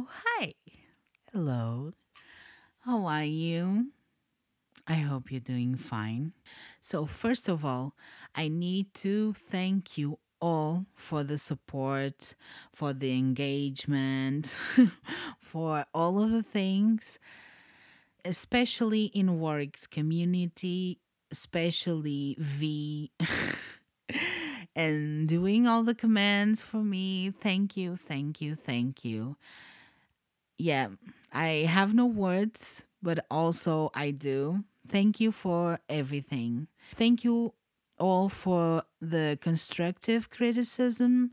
Oh, hi. Hello. How are you? I hope you're doing fine. So, first of all, I need to thank you all for the support, for the engagement, for all of the things, especially in Warwick's community, especially V. and doing all the commands for me. Thank you, thank you, thank you. Yeah, I have no words, but also I do. Thank you for everything. Thank you all for the constructive criticism.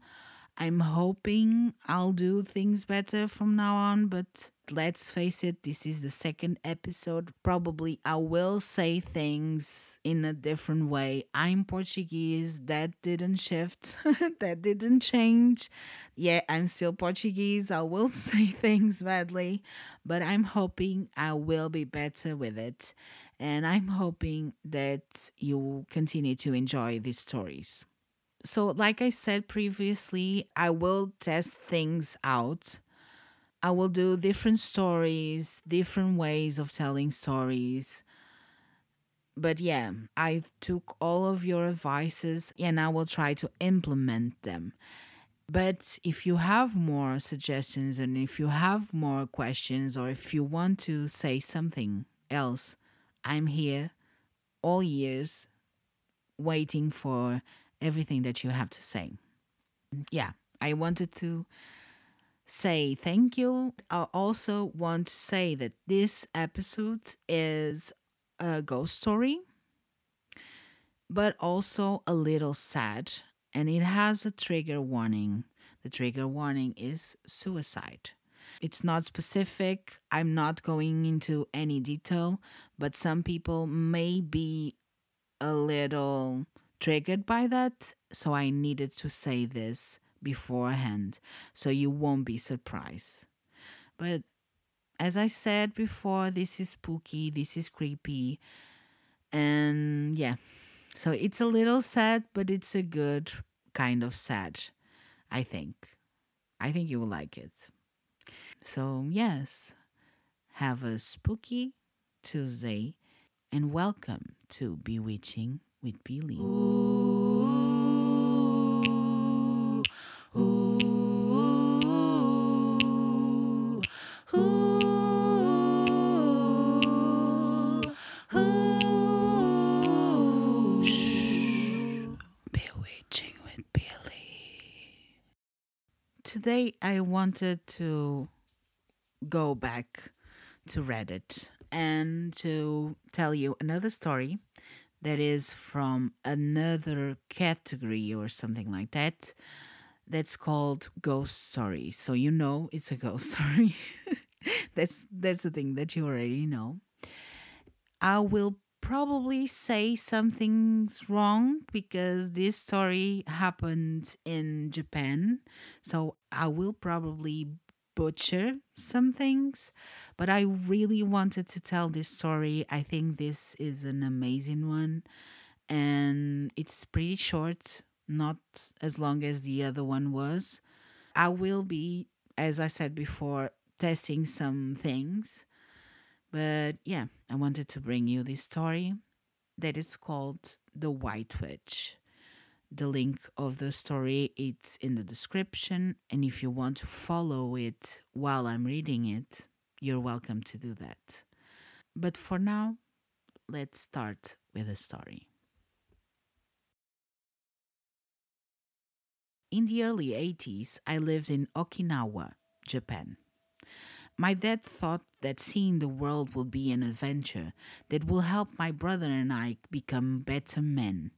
I'm hoping I'll do things better from now on, but let's face it, this is the second episode. Probably I will say things in a different way. I'm Portuguese, that didn't shift, that didn't change. Yeah, I'm still Portuguese. I will say things badly, but I'm hoping I will be better with it. And I'm hoping that you continue to enjoy these stories. So, like I said previously, I will test things out. I will do different stories, different ways of telling stories. But yeah, I took all of your advices and I will try to implement them. But if you have more suggestions and if you have more questions or if you want to say something else, I'm here all years waiting for everything that you have to say. Yeah, I wanted to say thank you. I also want to say that this episode is a ghost story, but also a little sad, and it has a trigger warning. The trigger warning is suicide. It's not specific. I'm not going into any detail, but some people may be a little triggered by that. So I needed to say this beforehand so you won't be surprised. But as I said before, this is spooky, this is creepy. And yeah, so it's a little sad, but it's a good kind of sad, I think. I think you will like it. So, yes, have a spooky Tuesday and welcome to Bewitching with Billy. Billy. Today I wanted to go back to Reddit and to tell you another story that is from another category or something like that that's called ghost story. So you know it's a ghost story. That's that's the thing that you already know. I will probably say something's wrong because this story happened in japan. So i will probably butcher some things, but I really wanted to tell this story. I think this is an amazing one, and it's pretty short, not as long as the other one was. I will be, as I said before, testing some things, but yeah, I wanted to bring you this story that is called The White Witch. The link of the story it's in the description and if you want to follow it while I'm reading it, you're welcome to do that. But for now, let's start with the story. In the early 80s, I lived in Okinawa, Japan. My dad thought that seeing the world would be an adventure that will help my brother and I become better men.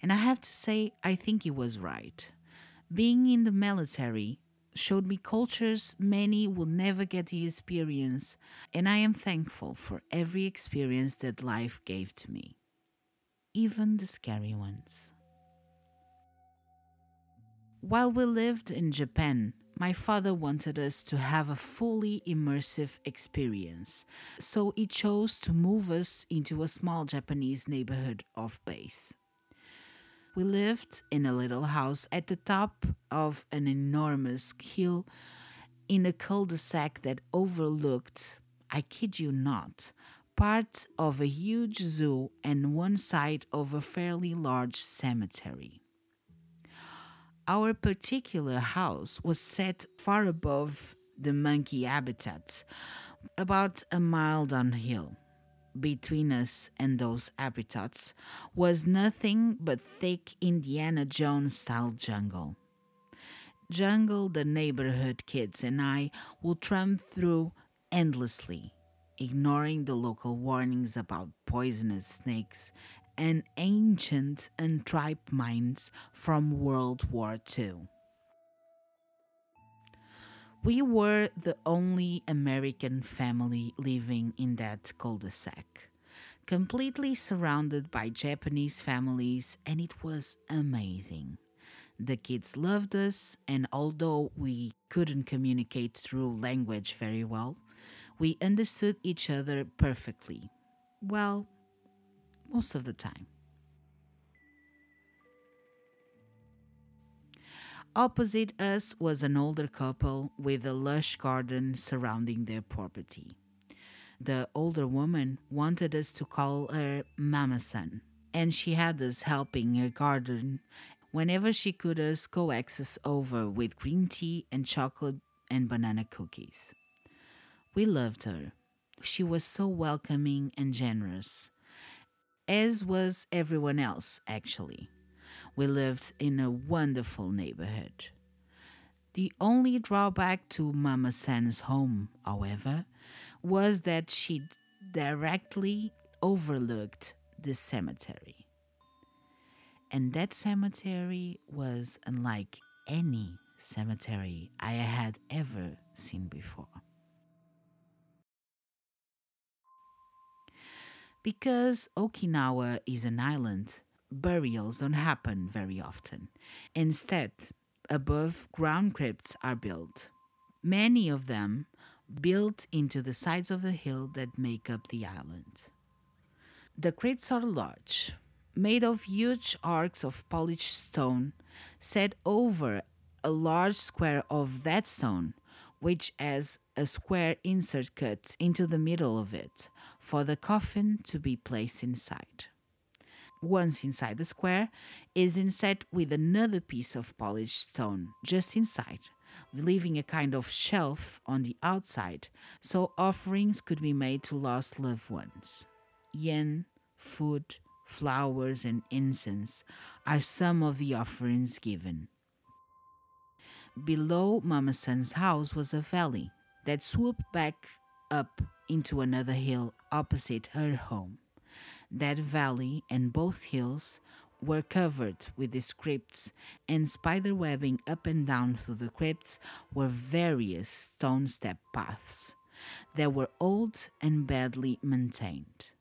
And I have to say, I think he was right. Being in the military showed me cultures many will never get to experience, and I am thankful for every experience that life gave to me, even the scary ones. While we lived in Japan, my father wanted us to have a fully immersive experience, so he chose to move us into a small Japanese neighborhood of base. We lived in a little house at the top of an enormous hill in a cul de sac that overlooked, I kid you not, part of a huge zoo and one side of a fairly large cemetery. Our particular house was set far above the monkey habitats, about a mile downhill. Between us and those habitats was nothing but thick Indiana Jones style jungle. Jungle the neighborhood kids and I would tramp through endlessly, ignoring the local warnings about poisonous snakes and ancient and untried mines from World War II. We were the only American family living in that cul de sac, completely surrounded by Japanese families, and it was amazing. The kids loved us, and although we couldn't communicate through language very well, we understood each other perfectly. Well, most of the time. Opposite us was an older couple with a lush garden surrounding their property. The older woman wanted us to call her Mama San, and she had us helping her garden whenever she could us coax us over with green tea and chocolate and banana cookies. We loved her. She was so welcoming and generous, as was everyone else, actually. We lived in a wonderful neighborhood. The only drawback to Mama San's home, however, was that she directly overlooked the cemetery. And that cemetery was unlike any cemetery I had ever seen before. Because Okinawa is an island, burials don't happen very often. Instead, above ground crypts are built. Many of them built into the sides of the hill that make up the island. The crypts are large, made of huge arcs of polished stone set over a large square of that stone, which has a square insert cut into the middle of it for the coffin to be placed inside once inside the square, is inset with another piece of polished stone just inside, leaving a kind of shelf on the outside so offerings could be made to lost loved ones. Yen, food, flowers, and incense are some of the offerings given. Below Mama San's house was a valley that swooped back up into another hill opposite her home. That valley and both hills were covered with the crypts, and spider webbing up and down through the crypts were various stone step paths that were old and badly maintained.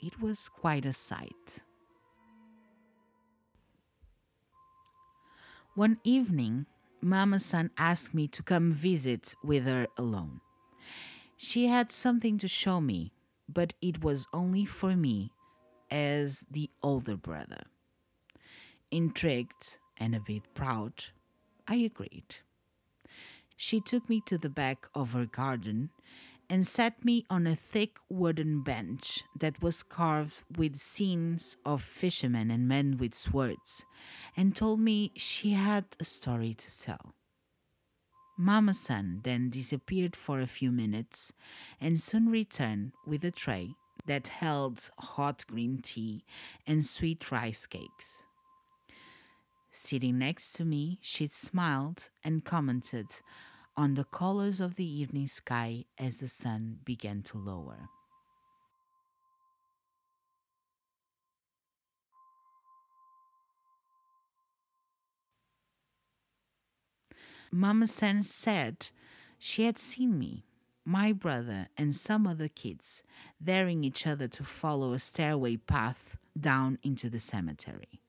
It was quite a sight. One evening, Mama San asked me to come visit with her alone. She had something to show me but it was only for me as the older brother. Intrigued and a bit proud, I agreed. She took me to the back of her garden and sat me on a thick wooden bench that was carved with scenes of fishermen and men with swords, and told me she had a story to tell. Mama San then disappeared for a few minutes and soon returned with a tray that held hot green tea and sweet rice cakes. Sitting next to me, she smiled and commented on the colors of the evening sky as the sun began to lower. Mama San said she had seen me, my brother, and some other kids daring each other to follow a stairway path down into the cemetery.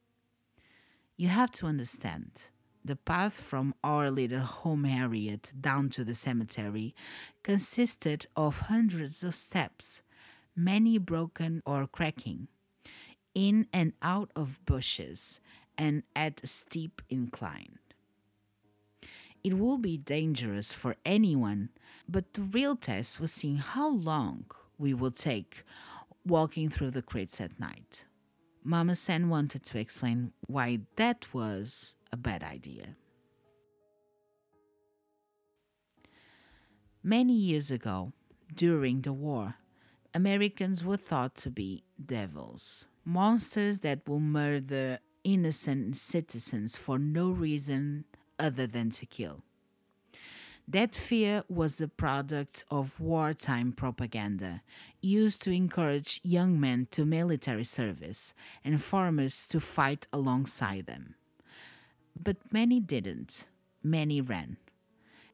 You have to understand, the path from our little home area down to the cemetery consisted of hundreds of steps, many broken or cracking, in and out of bushes, and at a steep incline. It will be dangerous for anyone, but the real test was seeing how long we would take walking through the crypts at night. Mama San wanted to explain why that was a bad idea. Many years ago, during the war, Americans were thought to be devils, monsters that will murder innocent citizens for no reason other than to kill. That fear was the product of wartime propaganda used to encourage young men to military service and farmers to fight alongside them. But many didn't, many ran.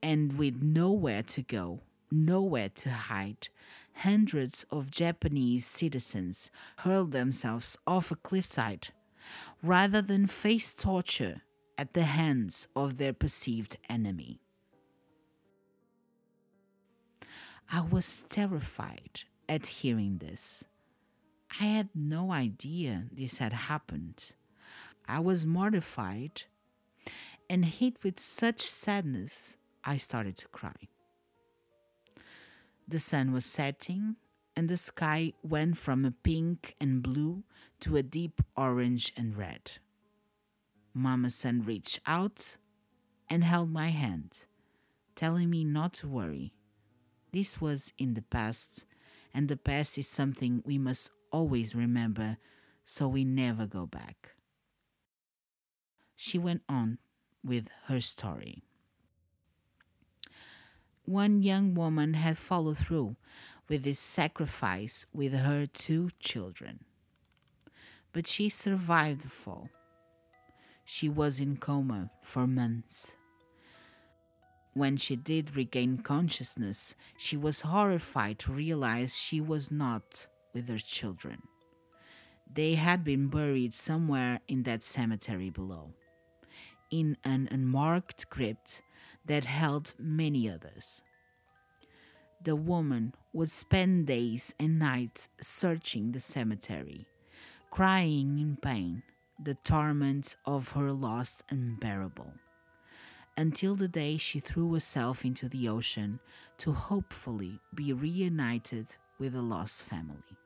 And with nowhere to go, nowhere to hide, hundreds of Japanese citizens hurled themselves off a cliffside rather than face torture at the hands of their perceived enemy. I was terrified at hearing this. I had no idea this had happened. I was mortified and hit with such sadness, I started to cry. The sun was setting, and the sky went from a pink and blue to a deep orange and red. Mama San reached out and held my hand, telling me not to worry. This was in the past, and the past is something we must always remember so we never go back. She went on with her story. One young woman had followed through with this sacrifice with her two children. But she survived the fall. She was in coma for months. When she did regain consciousness, she was horrified to realize she was not with her children. They had been buried somewhere in that cemetery below, in an unmarked crypt that held many others. The woman would spend days and nights searching the cemetery, crying in pain, the torment of her loss unbearable, until the day she threw herself into the ocean to hopefully be reunited with a lost family.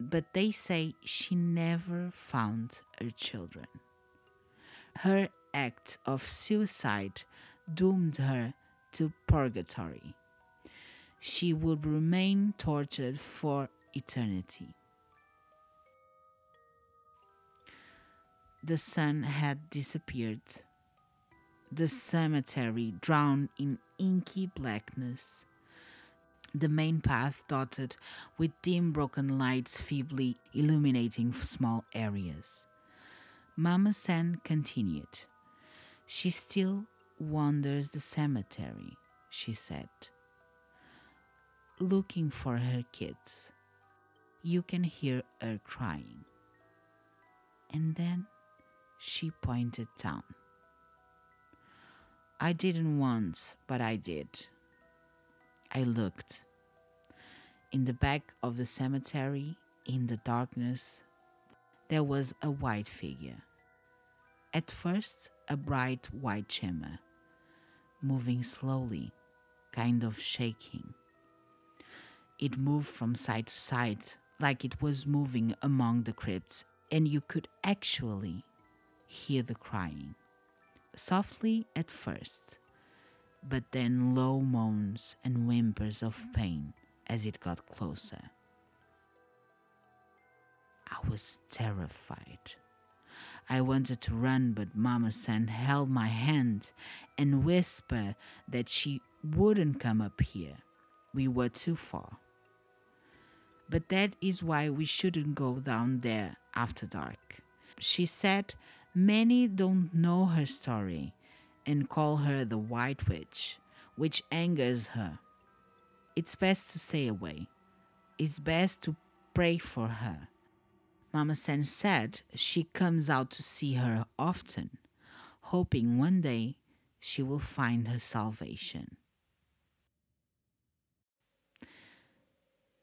But they say she never found her children. Her act of suicide doomed her to purgatory. She would remain tortured for eternity. The sun had disappeared. The cemetery drowned in inky blackness. The main path dotted with dim broken lights feebly illuminating small areas. Mama San continued. She still wanders the cemetery, she said, looking for her kids. You can hear her crying. And then she pointed down. I didn't want, but I did. I looked. In the back of the cemetery, in the darkness, there was a white figure. At first, a bright white shimmer, moving slowly, kind of shaking. It moved from side to side like it was moving among the crypts, and you could actually hear the crying. Softly at first, but then low moans and whimpers of pain as it got closer. I was terrified. I wanted to run, but Mama San held my hand and whispered that she wouldn't come up here. We were too far. But that is why we shouldn't go down there after dark. She said many don't know her story and call her the White Witch, which angers her. It's best to stay away. It's best to pray for her Mama San said she comes out to see her often, hoping one day she will find her salvation.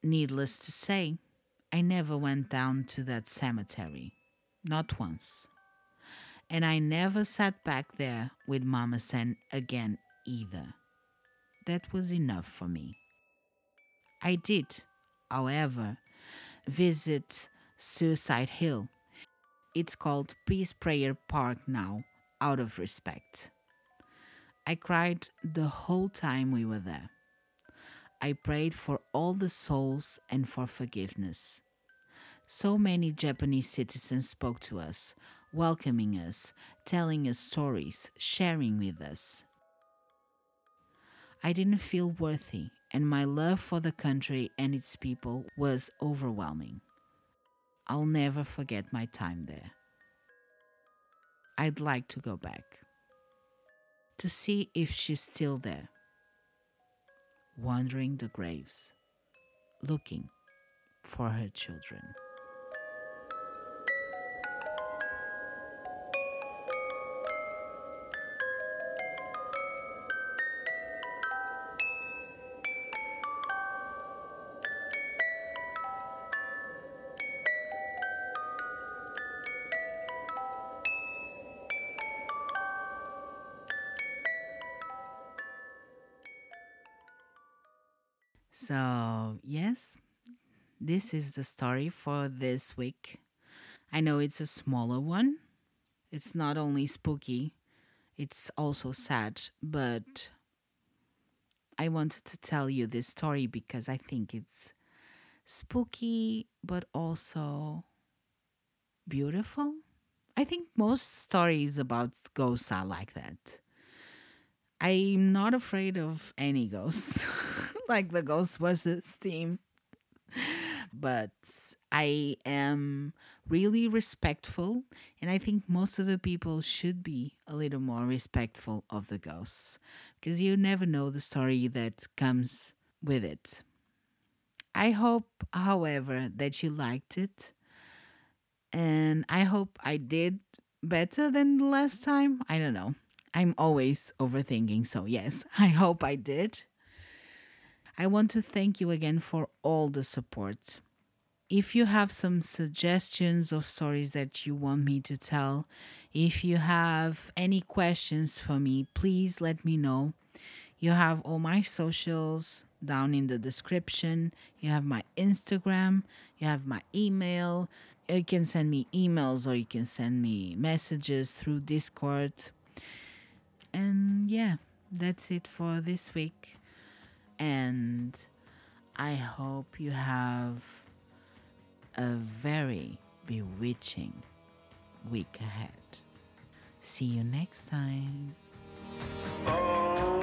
Needless to say, I never went down to that cemetery, not once. And I never sat back there with Mama San again either. That was enough for me. I did, however, visit Suicide Hill. It's called Peace Prayer Park now, out of respect. I cried the whole time we were there. I prayed for all the souls and for forgiveness. So many Japanese citizens spoke to us, welcoming us, telling us stories, sharing with us. I didn't feel worthy, and my love for the country and its people was overwhelming. I'll never forget my time there. I'd like to go back to see if she's still there, wandering the graves, looking for her children. So, yes, this is the story for this week. I know it's a smaller one. It's not only spooky, it's also sad, but I wanted to tell you this story because I think it's spooky but also beautiful. I think most stories about ghosts are like that. I'm not afraid of any ghosts, like the Ghostbusters theme, but I am really respectful, and I think most of the people should be a little more respectful of the ghosts because you never know the story that comes with it. I hope, however, that you liked it, and I hope I did better than the last time. I don't know. I'm always overthinking, so yes, I hope I did. I want to thank you again for all the support. If you have some suggestions of stories that you want me to tell, if you have any questions for me, please let me know. You have all my socials down in the description. You have my Instagram, you have my email. You can send me emails or you can send me messages through Discord. And yeah, that's it for this week. And I hope you have a very bewitching week ahead. See you next time. Oh,